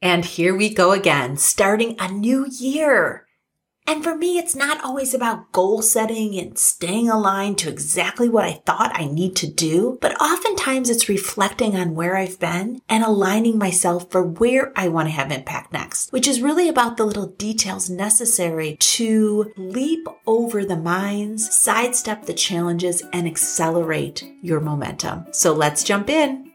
And here we go again, starting a new year. And for me, it's not always about goal setting and staying aligned to exactly what I thought I need to do, but oftentimes it's reflecting on where I've been and aligning myself for where I want to have impact next, which is really about the little details necessary to leap over the mines, sidestep the challenges, and accelerate your momentum. So let's jump in.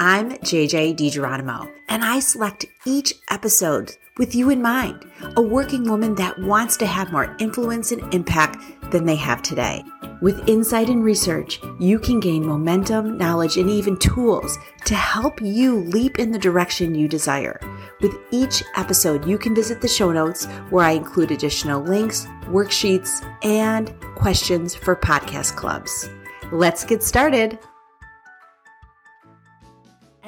I'm JJ DiGeronimo, and I select each episode with you in mind, a working woman that wants to have more influence and impact than they have today. With insight and research, you can gain momentum, knowledge, and even tools to help you leap in the direction you desire. With each episode, you can visit the show notes where I include additional links, worksheets, and questions for podcast clubs. Let's get started.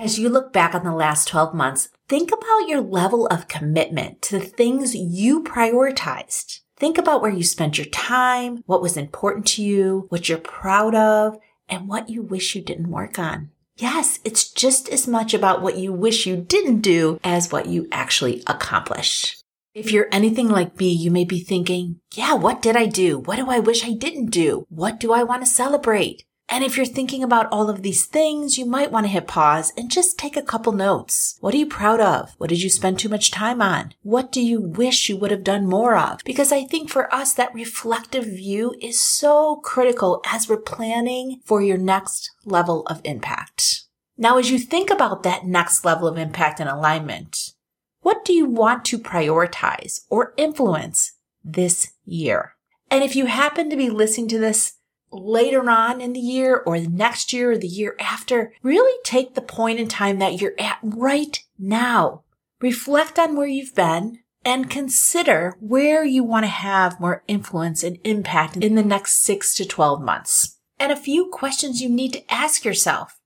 As you look back on the last 12 months, think about your level of commitment to the things you prioritized. Think about where you spent your time, what was important to you, what you're proud of, and what you wish you didn't work on. Yes, it's just as much about what you wish you didn't do as what you actually accomplished. If you're anything like me, you may be thinking, yeah, what did I do? What do I wish I didn't do? What do I want to celebrate? And if you're thinking about all of these things, you might want to hit pause and just take a couple notes. What are you proud of? What did you spend too much time on? What do you wish you would have done more of? Because I think for us, that reflective view is so critical as we're planning for your next level of impact. Now, as you think about that next level of impact and alignment, what do you want to prioritize or influence this year? And if you happen to be listening to this later on in the year or the next year or the year after, really take the point in time that you're at right now. Reflect on where you've been and consider where you want to have more influence and impact in the next six to 12 months. And a few questions you need to ask yourself.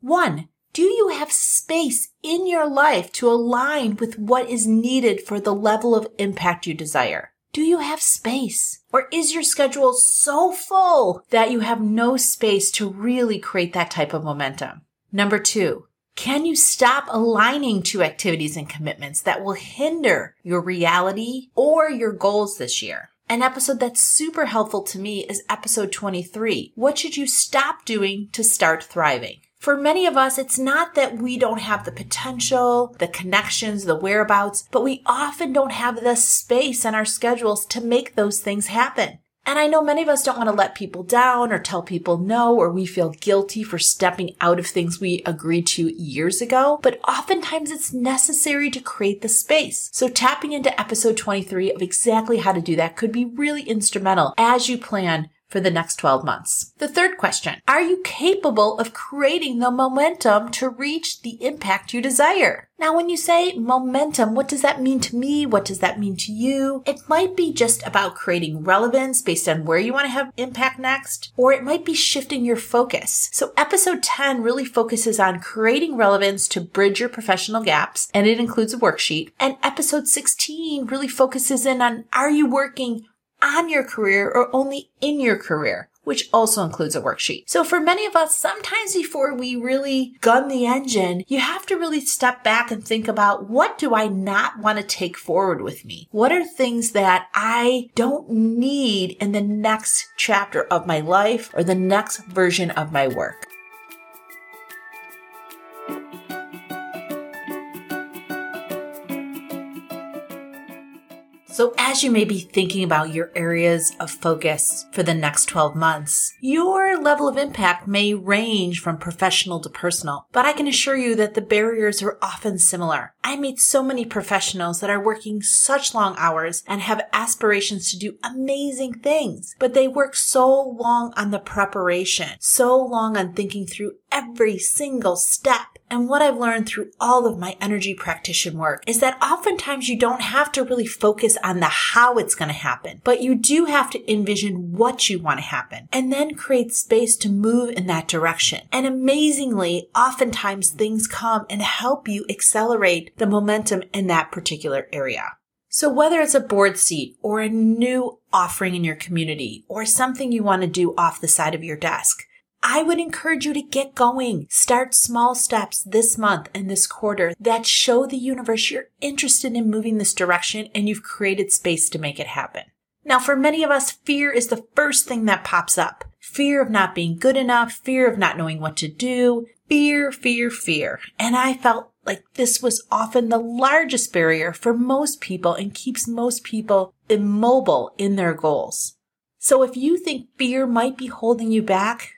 One, do you have space in your life to align with what is needed for the level of impact you desire? Do you have space? Or is your schedule so full that you have no space to really create that type of momentum? Number two, can you stop aligning to activities and commitments that will hinder your reality or your goals this year? An episode that's super helpful to me is episode 23. What should you stop doing to start thriving? For many of us, it's not that we don't have the potential, the connections, the whereabouts, but we often don't have the space in our schedules to make those things happen. And I know many of us don't want to let people down or tell people no, or we feel guilty for stepping out of things we agreed to years ago, but oftentimes it's necessary to create the space. So tapping into episode 23 of exactly how to do that could be really instrumental as you plan for the next 12 months. The third question, are you capable of creating the momentum to reach the impact you desire? Now, when you say momentum, what does that mean to me? What does that mean to you? It might be just about creating relevance based on where you want to have impact next, or it might be shifting your focus. So episode 10 really focuses on creating relevance to bridge your professional gaps, and it includes a worksheet. And episode 16 really focuses in on are you working on your career or only in your career, which also includes a worksheet. So for many of us, sometimes before we really gun the engine, you have to really step back and think about what do I not want to take forward with me? What are things that I don't need in the next chapter of my life or the next version of my work? So as you may be thinking about your areas of focus for the next 12 months, your level of impact may range from professional to personal, but I can assure you that the barriers are often similar. I meet so many professionals that are working such long hours and have aspirations to do amazing things, but they work so long on the preparation, so long on thinking through every single step and what I've learned through all of my energy practitioner work is that oftentimes you don't have to really focus on the how it's going to happen, but you do have to envision what you want to happen and then create space to move in that direction. And amazingly, oftentimes things come and help you accelerate the momentum in that particular area. So whether it's a board seat or a new offering in your community or something you want to do off the side of your desk, I would encourage you to get going. Start small steps this month and this quarter that show the universe you're interested in moving this direction and you've created space to make it happen. Now, for many of us, fear is the first thing that pops up. Fear of not being good enough, fear of not knowing what to do, fear, fear, fear. And I felt like this was often the largest barrier for most people and keeps most people immobile in their goals. So if you think fear might be holding you back,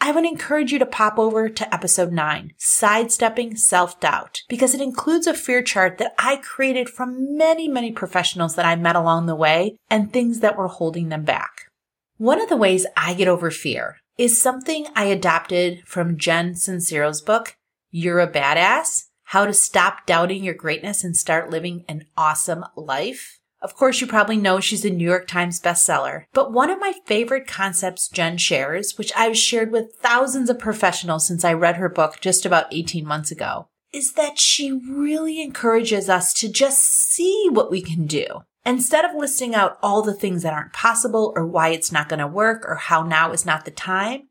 I would encourage you to pop over to episode 9, Sidestepping Self Doubt, because it includes a fear chart that I created from many, many professionals that I met along the way and things that were holding them back. One of the ways I get over fear is something I adopted from Jen Sincero's book, You're a Badass How to Stop Doubting Your Greatness and Start Living an Awesome Life. Of course, you probably know she's a New York Times bestseller, but one of my favorite concepts Jen shares, which I've shared with thousands of professionals since I read her book just about 18 months ago, is that she really encourages us to just see what we can do. Instead of listing out all the things that aren't possible or why it's not going to work or how now is not the time,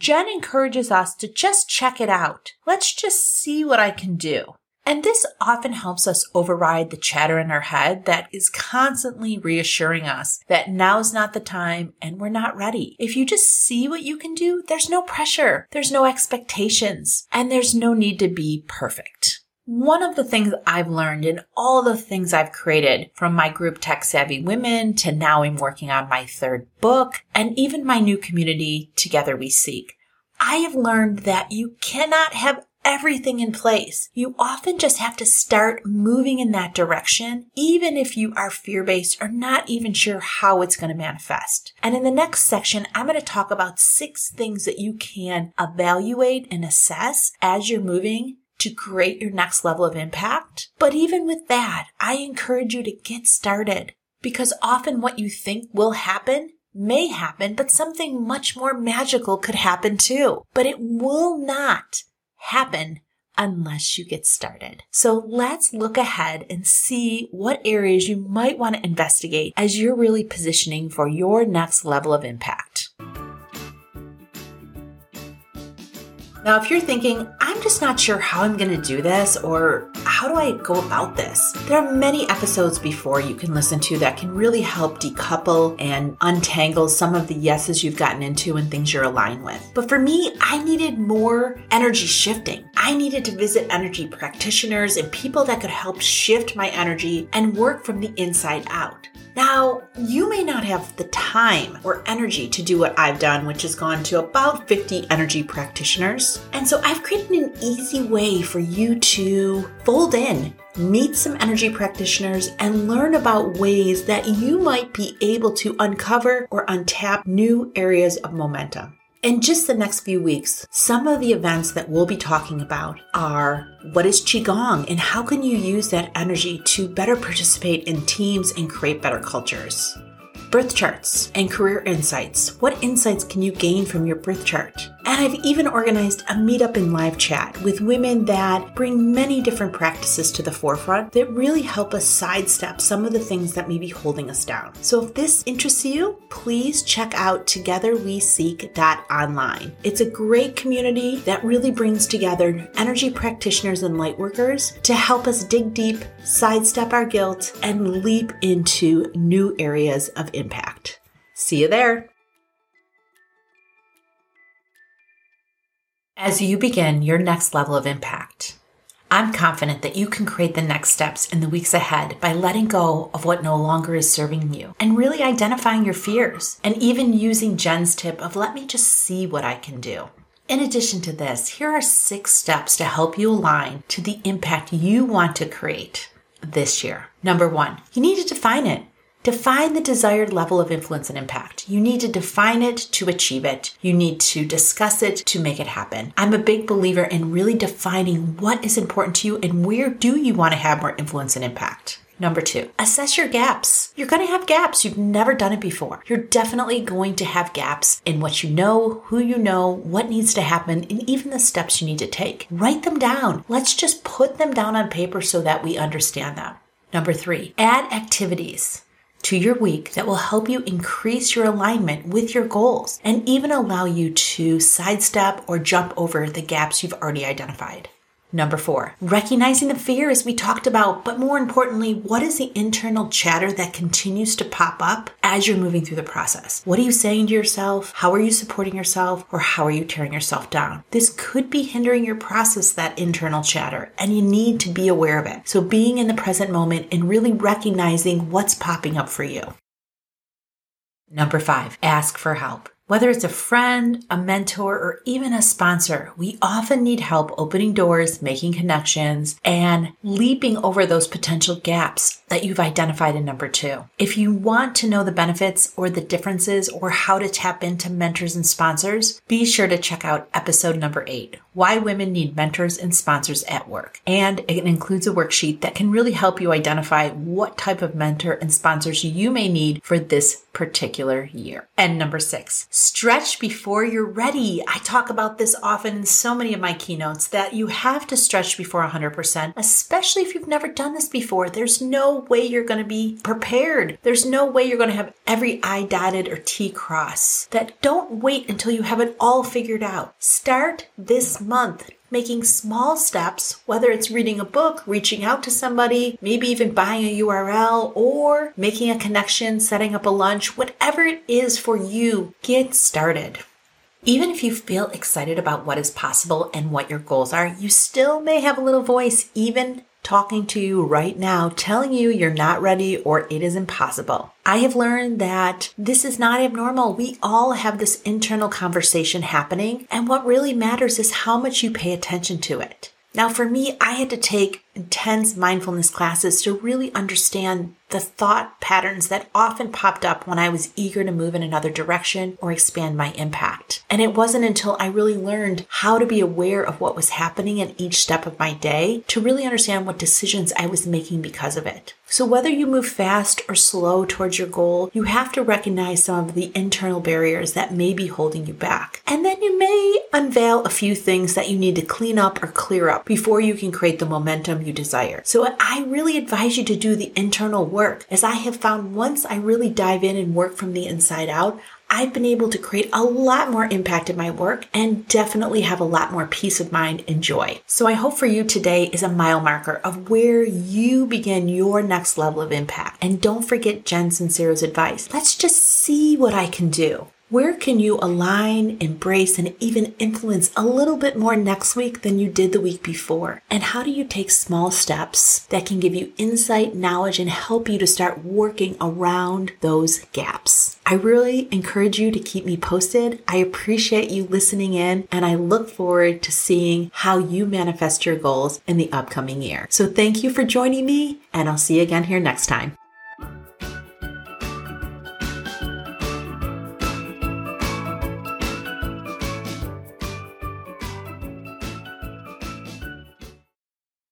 Jen encourages us to just check it out. Let's just see what I can do. And this often helps us override the chatter in our head that is constantly reassuring us that now's not the time and we're not ready. If you just see what you can do, there's no pressure, there's no expectations, and there's no need to be perfect. One of the things I've learned in all the things I've created from my group Tech Savvy Women to now I'm working on my third book and even my new community Together We Seek. I have learned that you cannot have everything in place. You often just have to start moving in that direction, even if you are fear based or not even sure how it's going to manifest. And in the next section, I'm going to talk about six things that you can evaluate and assess as you're moving to create your next level of impact. But even with that, I encourage you to get started because often what you think will happen may happen, but something much more magical could happen too. But it will not happen unless you get started. So let's look ahead and see what areas you might want to investigate as you're really positioning for your next level of impact. Now, if you're thinking, just not sure how I'm going to do this or how do I go about this, there are many episodes before you can listen to that can really help decouple and untangle some of the yeses you've gotten into and things you're aligned with. But for me, I needed more energy shifting. I needed to visit energy practitioners and people that could help shift my energy and work from the inside out. Now, you may not have the time or energy to do what I've done, which has gone to about 50 energy practitioners. And so I've created an easy way for you to fold in, meet some energy practitioners, and learn about ways that you might be able to uncover or untap new areas of momentum. In just the next few weeks, some of the events that we'll be talking about are what is Qigong and how can you use that energy to better participate in teams and create better cultures? birth charts, and career insights. What insights can you gain from your birth chart? And I've even organized a meetup and live chat with women that bring many different practices to the forefront that really help us sidestep some of the things that may be holding us down. So if this interests you, please check out togetherweseek.online. It's a great community that really brings together energy practitioners and lightworkers to help us dig deep, sidestep our guilt, and leap into new areas of impact. See you there. As you begin your next level of impact, I'm confident that you can create the next steps in the weeks ahead by letting go of what no longer is serving you and really identifying your fears and even using Jen's tip of let me just see what I can do. In addition to this, here are six steps to help you align to the impact you want to create this year. Number one, you need to define it. Define the desired level of influence and impact. You need to define it to achieve it. You need to discuss it to make it happen. I'm a big believer in really defining what is important to you and where do you want to have more influence and impact. Number two, assess your gaps. You're going to have gaps. You've never done it before. You're definitely going to have gaps in what you know, who you know, what needs to happen, and even the steps you need to take. Write them down. Let's just put them down on paper so that we understand them. Number three, add activities to your week that will help you increase your alignment with your goals and even allow you to sidestep or jump over the gaps you've already identified. Number four, recognizing the fear as we talked about, but more importantly, what is the internal chatter that continues to pop up as you're moving through the process? What are you saying to yourself? How are you supporting yourself? Or how are you tearing yourself down? This could be hindering your process, that internal chatter, and you need to be aware of it. So being in the present moment and really recognizing what's popping up for you. Number five, ask for help. Whether it's a friend, a mentor, or even a sponsor, we often need help opening doors, making connections, and leaping over those potential gaps that you've identified in number two. If you want to know the benefits or the differences or how to tap into mentors and sponsors, be sure to check out episode number eight, Why Women Need Mentors and Sponsors at Work. And it includes a worksheet that can really help you identify what type of mentor and sponsors you may need for this particular year. And number six, stretch before you're ready. I talk about this often in so many of my keynotes that you have to stretch before 100%, especially if you've never done this before. There's no way you're going to be prepared. There's no way you're going to have every I dotted or T crossed. That don't wait until you have it all figured out. Start this month making small steps, whether it's reading a book, reaching out to somebody, maybe even buying a URL, or making a connection, setting up a lunch, whatever it is for you, get started. Even if you feel excited about what is possible and what your goals are, you still may have a little voice, even talking to you right now, telling you you're not ready or it is impossible. I have learned that this is not abnormal. We all have this internal conversation happening, and what really matters is how much you pay attention to it. Now, for me, I had to take intense mindfulness classes to really understand the thought patterns that often popped up when I was eager to move in another direction or expand my impact. And it wasn't until I really learned how to be aware of what was happening in each step of my day to really understand what decisions I was making because of it. So whether you move fast or slow towards your goal, you have to recognize some of the internal barriers that may be holding you back. And then you may unveil a few things that you need to clean up or clear up before you can create the momentum you desire. So I really advise you to do the internal work as I have found once I really dive in and work from the inside out, I've been able to create a lot more impact in my work and definitely have a lot more peace of mind and joy. So I hope for you today is a mile marker of where you begin your next level of impact. And don't forget Jen Sincero's advice. Let's just see what I can do. Where can you align, embrace, and even influence a little bit more next week than you did the week before? And how do you take small steps that can give you insight, knowledge, and help you to start working around those gaps? I really encourage you to keep me posted. I appreciate you listening in, and I look forward to seeing how you manifest your goals in the upcoming year. So thank you for joining me, and I'll see you again here next time.